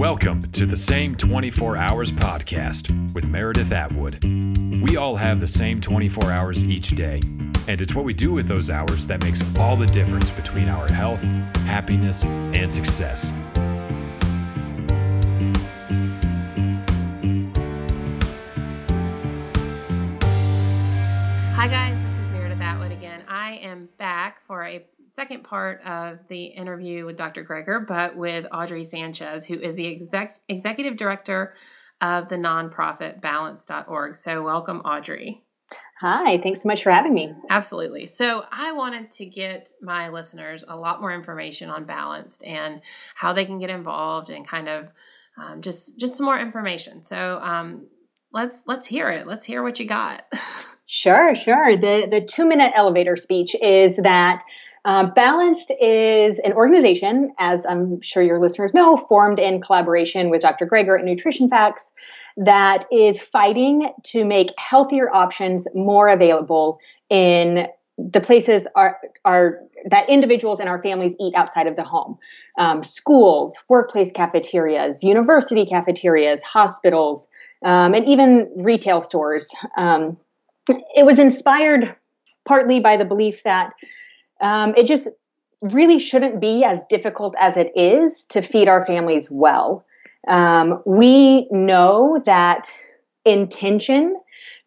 Welcome to the Same 24 Hours podcast with Meredith Atwood. We all have the same 24 hours each day, and it's what we do with those hours that makes all the difference between our health, happiness, and success. Part of the interview with Dr. Greger, but with Audrey Sanchez, who is the exec- executive director of the nonprofit balance.org. So, welcome, Audrey. Hi, thanks so much for having me. Absolutely. So, I wanted to get my listeners a lot more information on Balanced and how they can get involved and kind of um, just just some more information. So, um, let's let's hear it. Let's hear what you got. Sure, sure. The the two minute elevator speech is that um, Balanced is an organization, as I'm sure your listeners know, formed in collaboration with Dr. Greger at Nutrition Facts, that is fighting to make healthier options more available in the places are are that individuals and our families eat outside of the home um, schools workplace cafeterias university cafeterias hospitals um, and even retail stores um, it was inspired partly by the belief that um, it just really shouldn't be as difficult as it is to feed our families well. Um, we know that intention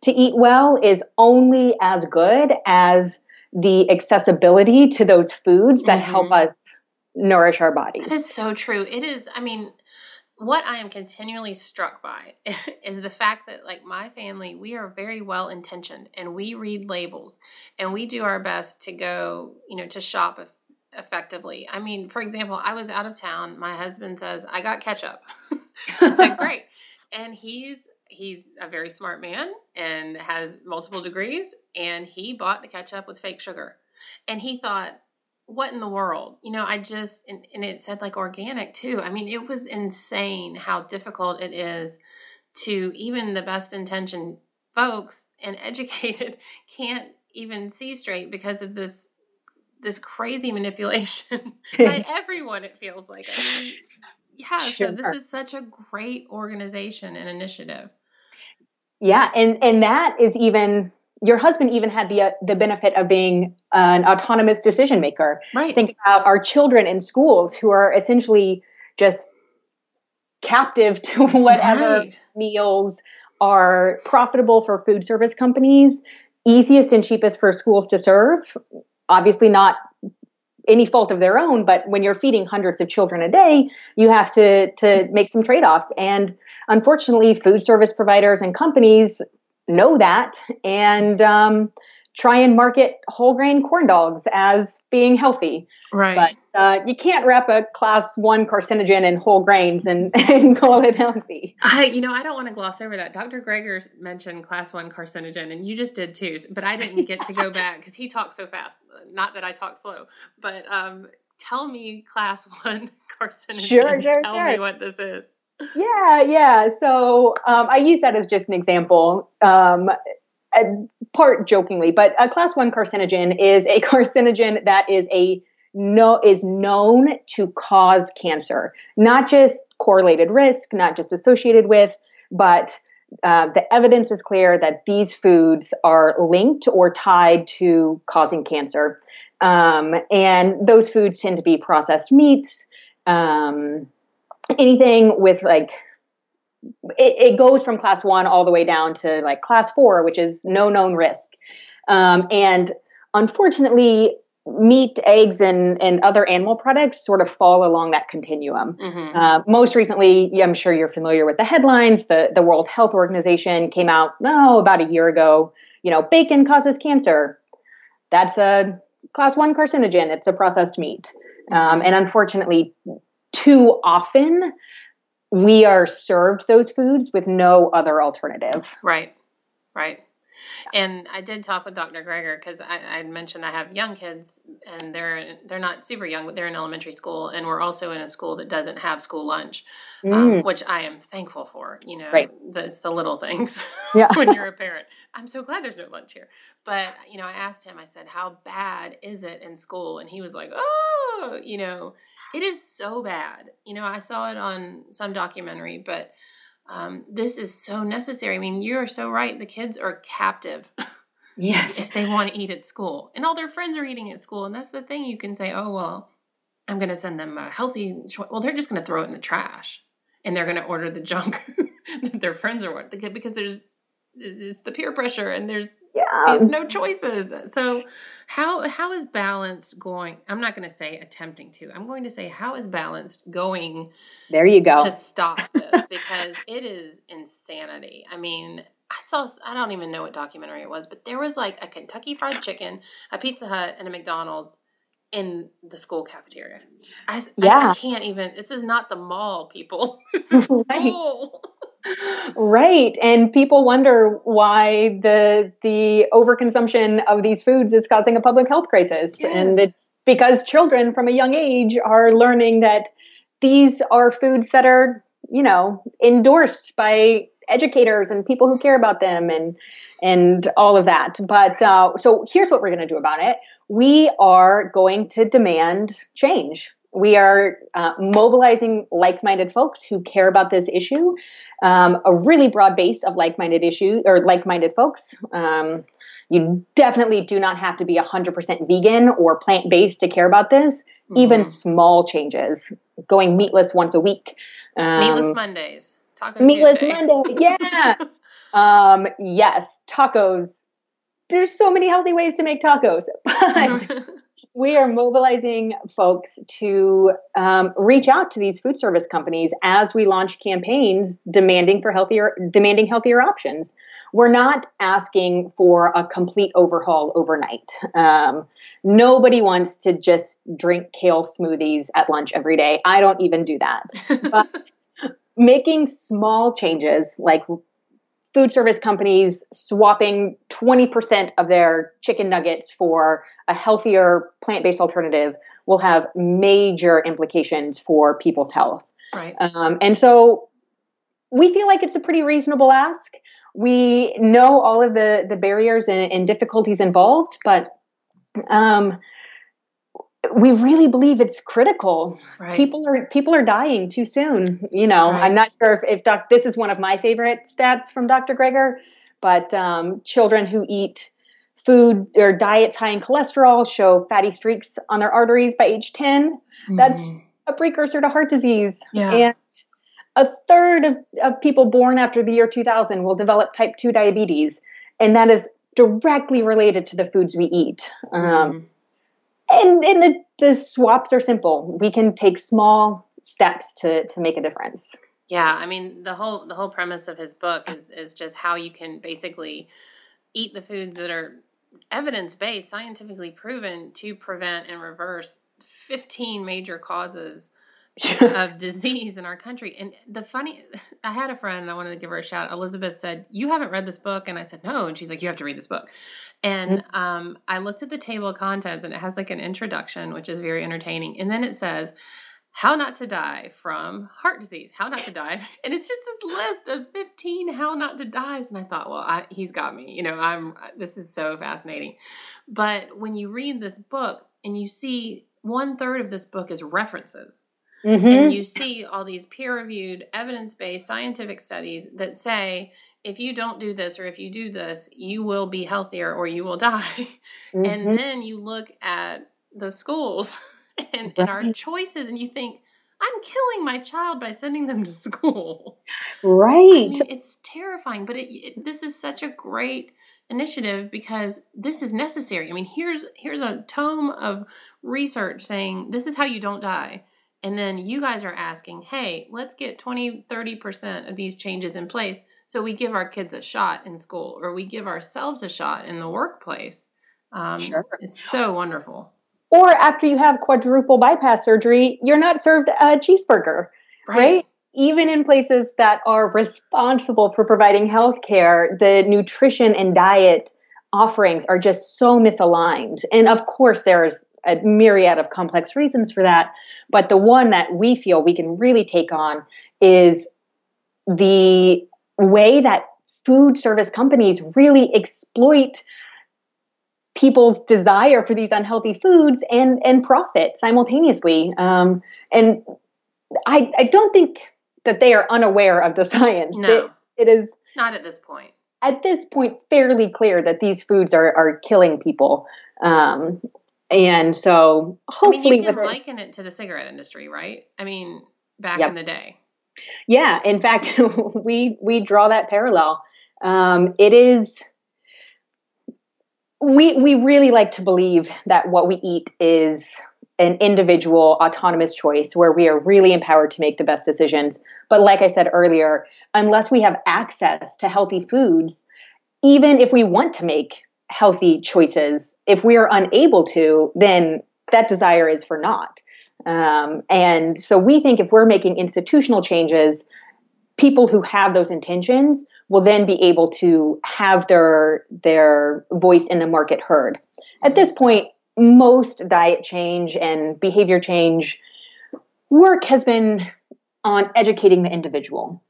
to eat well is only as good as the accessibility to those foods that mm-hmm. help us nourish our bodies. That is so true. It is, I mean, what I am continually struck by is the fact that, like, my family, we are very well intentioned and we read labels and we do our best to go, you know, to shop effectively. I mean, for example, I was out of town. My husband says, I got ketchup. I said, Great. And he's, he's a very smart man and has multiple degrees and he bought the ketchup with fake sugar and he thought what in the world? You know, I just, and, and, it said like organic too. I mean, it was insane how difficult it is to even the best intentioned folks and educated can't even see straight because of this this crazy manipulation by everyone it feels like I mean, yeah sure. so this is such a great organization and initiative yeah and and that is even your husband even had the uh, the benefit of being an autonomous decision maker. Right. Think about our children in schools who are essentially just captive to whatever right. meals are profitable for food service companies, easiest and cheapest for schools to serve. Obviously, not any fault of their own, but when you're feeding hundreds of children a day, you have to to make some trade offs. And unfortunately, food service providers and companies know that and um, try and market whole grain corn dogs as being healthy. Right. But uh, you can't wrap a class one carcinogen in whole grains and, and call it healthy. I, you know, I don't want to gloss over that. Dr. Greger mentioned class one carcinogen, and you just did too. But I didn't get to go back because he talked so fast. Not that I talk slow, but um, tell me class one carcinogen. Sure, sure, tell sure. me what this is. Yeah, yeah. So um, I use that as just an example, um, part jokingly, but a class one carcinogen is a carcinogen that is a no is known to cause cancer, not just correlated risk, not just associated with, but uh, the evidence is clear that these foods are linked or tied to causing cancer. Um, and those foods tend to be processed meats, um, anything with like it, it, goes from class one all the way down to like class four, which is no known risk. Um, and unfortunately, meat, eggs, and, and other animal products sort of fall along that continuum. Mm-hmm. Uh, most recently, I'm sure you're familiar with the headlines. The, the World Health Organization came out, oh, about a year ago. You know, bacon causes cancer. That's a class one carcinogen. It's a processed meat. Um, and unfortunately, too often we are served those foods with no other alternative. Right, right. And I did talk with Dr. Greger because I, I, mentioned I have young kids and they're they're not super young, but they're in elementary school, and we're also in a school that doesn't have school lunch, um, mm. um, which I am thankful for. You know, right. that's the little things yeah. when you're a parent. I'm so glad there's no lunch here. But you know, I asked him. I said, "How bad is it in school?" And he was like, "Oh, you know." It is so bad. You know, I saw it on some documentary, but um, this is so necessary. I mean, you're so right. The kids are captive. Yes. if they want to eat at school, and all their friends are eating at school, and that's the thing. You can say, "Oh well, I'm going to send them a healthy." Well, they're just going to throw it in the trash, and they're going to order the junk that their friends are ordering because there's it's the peer pressure, and there's Yeah. there's no choices. So how how is balanced going? I'm not going to say attempting to. I'm going to say how is balanced going There you go. to stop this because it is insanity. I mean, I saw I don't even know what documentary it was, but there was like a Kentucky Fried Chicken, a Pizza Hut, and a McDonald's in the school cafeteria. I, s- I- I Yeah. I can't even. This is not the mall, people. This is school. Right. And people wonder why the the overconsumption of these foods is causing a public health crisis. And it's because children from a young age are learning that these are foods that are, you know, endorsed by educators and people who care about them and and all of that. But uh, so here's what we're going to do about it. We are going to demand change. We are uh, mobilizing like-minded folks who care about this issue um, a really broad base of like-minded issue or like-minded folks. Um, you definitely do not have to be 100% vegan or plant-based to care about this. Even Mhm. small changes, going meatless once a week. Um, meatless Mondays, Taco meatless Tuesday. Monday, yeah. um, yes, tacos. There's so many healthy ways to make tacos, but we are mobilizing folks to um, reach out to these food service companies as we launch campaigns demanding for healthier demanding healthier options. We're not asking for a complete overhaul overnight. Um, nobody wants to just drink kale smoothies at lunch every day. I don't even do that. But making small changes like food service companies swapping 20% of their chicken nuggets for a healthier plant-based alternative will have major implications for people's health right. um, and so we feel like it's a pretty reasonable ask we know all of the the barriers and, and difficulties involved but um, we really believe it's critical Right. people are people are dying too soon you know Right. i'm not sure if, if doc, this is one of my favorite stats from dr Greger but um, children who eat food or diets high in cholesterol show fatty streaks on their arteries by age 10 that's Mhm. a precursor to heart disease Yeah. and a third of, of people born after the year 2000 will develop type 2 diabetes and that is directly related to the foods we eat um, Mhm. And and the, the swaps are simple. We can take small steps to to make a difference. Yeah, I mean the whole the whole premise of his book is is just how you can basically eat the foods that are evidence based, scientifically proven to prevent and reverse 15 major causes of disease in our country. And the funny, I had a friend and I wanted to give her a shout. Elizabeth said, "You haven't read this book," and I said, "No." And she's like, "You have to read this book." And um, I looked at the table of contents, and it has like an introduction, which is very entertaining, and then it says. How not to die from heart disease. How not to die, and it's just this list of fifteen how not to dies. And I thought, well, I, he's got me. You know, I'm. This is so fascinating. But when you read this book and you see one third of this book is references, Mhm. and you see all these peer reviewed, evidence based scientific studies that say if you don't do this or if you do this, you will be healthier or you will die. Mhm. And then you look at the schools and, and our choices, and you think, I'm killing my child by sending them to school. I right mean, it's terrifying, but it, it, this is such a great initiative because this is necessary. I mean, here's here's a tome of research saying this is how you don't die. And then you guys are asking, "Hey, let's get 20, 30% of these changes in place so we give our kids a shot in school or we give ourselves a shot in the workplace." Um, Sure. It's so wonderful. or after you have quadruple bypass surgery you're not served a cheeseburger right? Even in places that are responsible for providing health care, the nutrition and diet offerings are just so misaligned. And of course, there's a myriad of complex reasons for that. But the one that we feel we can really take on is the way that food service companies really exploit people's desire for these unhealthy foods and and profit simultaneously. Um, and I I don't think that they are unaware of the science. No. It, it is Not at this point. at this point fairly clear that these foods are are killing people. Um, and so I hopefully mean, you can liken it to the cigarette industry, right? I mean, back Yep. in the day. Yeah, in fact, we we draw that parallel. Um, it is we we really like to believe that what we eat is an individual autonomous choice where we are really empowered to make the best decisions. But like I said earlier, unless we have access to healthy foods, even if we want to make healthy choices, if we are unable to, then that desire is for naught. Um, and so we think if we're making institutional changes, people who have those intentions will then be able to have their their voice in the market heard. At this point, most diet change and behavior change work has been on educating the individual.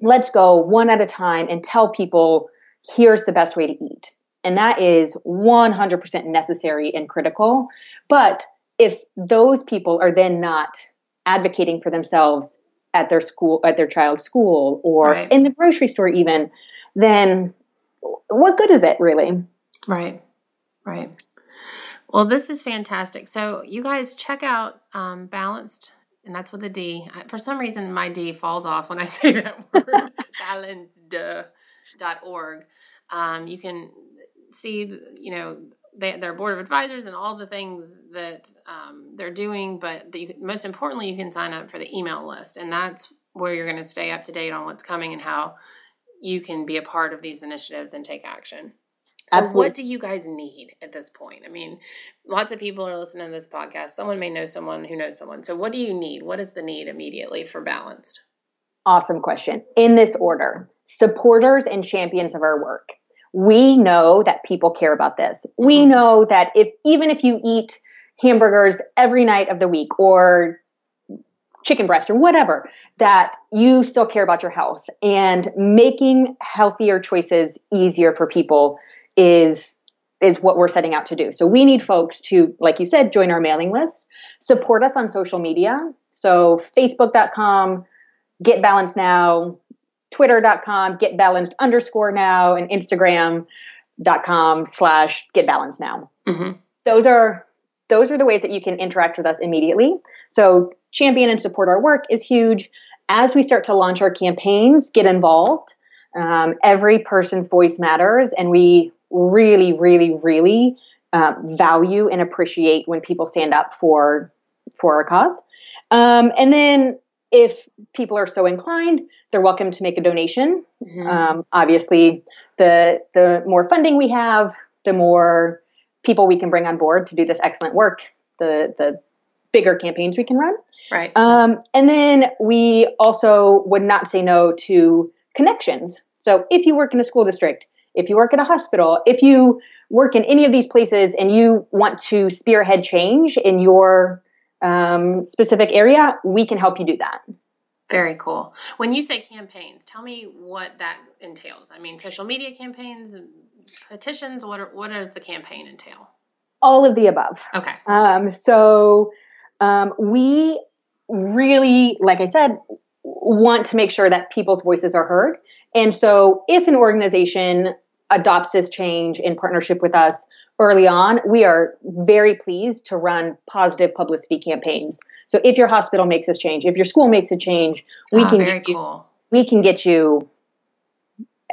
Let's go one at a time and tell people here's the best way to eat. And that is 100% necessary and critical. But if those people are then not advocating for themselves at their school, at their child's school, or Right. in the grocery store, even, then what good is it really? Right. Right. Well, this is fantastic. So, you guys check out um, Balanced, and that's with a D. For some reason, my D falls off when I say that word, balanced.org. Um, you can see, you know, they, their board of advisors and all the things that um, they're doing, but the, most importantly, you can sign up for the email list, and that's where you're going to stay up to date on what's coming and how you can be a part of these initiatives and take action. So, Absolutely. what do you guys need at this point? I mean, lots of people are listening to this podcast. Someone may know someone who knows someone. So, what do you need? What is the need immediately for balanced? Awesome question. In this order supporters and champions of our work. We know that people care about this. We Mhm. know that if even if you eat hamburgers every night of the week or chicken breast or whatever, that you still care about your health and making healthier choices easier for people is is what we're setting out to do. So we need folks to like you said join our mailing list, support us on social media. So facebook.com get balanced now twitter.com get balanced underscore now and instagram.com slash get balanced now. Mm-hmm. those are those are the ways that you can interact with us immediately. So champion and support our work is huge. As we start to launch our campaigns get involved um, every person's voice matters and we really really really um, value and appreciate when people stand up for for our cause. Um, and then if people are so inclined they're welcome to make a donation Mm-hmm. um, obviously, the the more funding we have, the more people we can bring on board to do this excellent work. The the bigger campaigns we can run. right. Um, and then we also would not say no to connections. So if you work in a school district, if you work at a hospital, if you work in any of these places and you want to spearhead change in your um, specific area, we can help you do that. Very cool. When you say campaigns, tell me what that entails. I mean, social media campaigns, petitions. What are, what does the campaign entail? All of the above. Okay. Um, so um, we really, like I said, want to make sure that people's voices are heard. And so if an organization adopts this change in partnership with us early on, we are very pleased to run positive publicity campaigns. So if your hospital makes this change, if your school makes a change, we Ah, can get you, cool. we can get you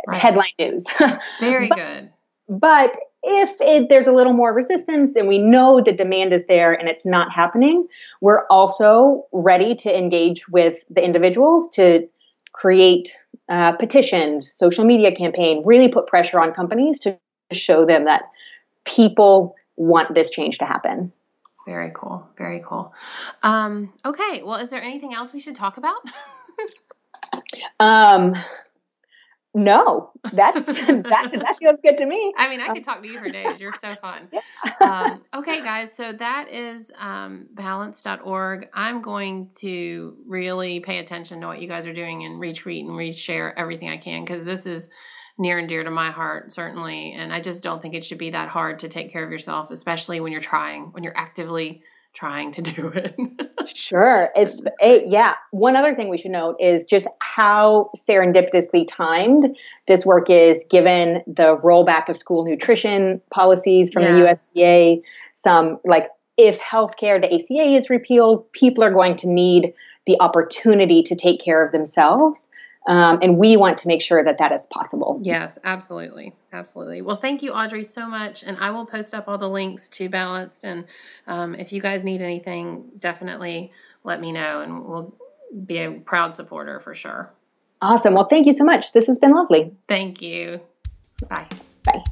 Right. headline news. Very But- good. But if it, there's a little more resistance and we know the demand is there and it's not happening, we're also ready to engage with the individuals to create uh, petitions, social media campaign, really put pressure on companies to show them that people want this change to happen. Very cool. Very cool. Um, okay. Well, is there anything else we should talk about? Um, no, that's that, that feels good to me. I mean, I could talk to you for days. You're so fun. Um, okay, guys. So that is um, balance.org. I'm going to really pay attention to what you guys are doing and retweet and reshare everything I can because this is near and dear to my heart, certainly. And I just don't think it should be that hard to take care of yourself, especially when you're trying, when you're actively trying to do it. sure. It's it, eh, yeah. One other thing we should note is just how serendipitously timed this work is given the rollback of school nutrition policies from yes. the USDA. Some like if healthcare, the ACA is repealed, people are going to need the opportunity to take care of themselves. Um, and we want to make sure that that is possible. Yes, absolutely. Absolutely. Well, thank you, Audrey, so much. And I will post up all the links to Balanced. And um, if you guys need anything, definitely let me know and we'll be a proud supporter for sure. Awesome. Well, thank you so much. This has been lovely. Thank you. Bye. Bye.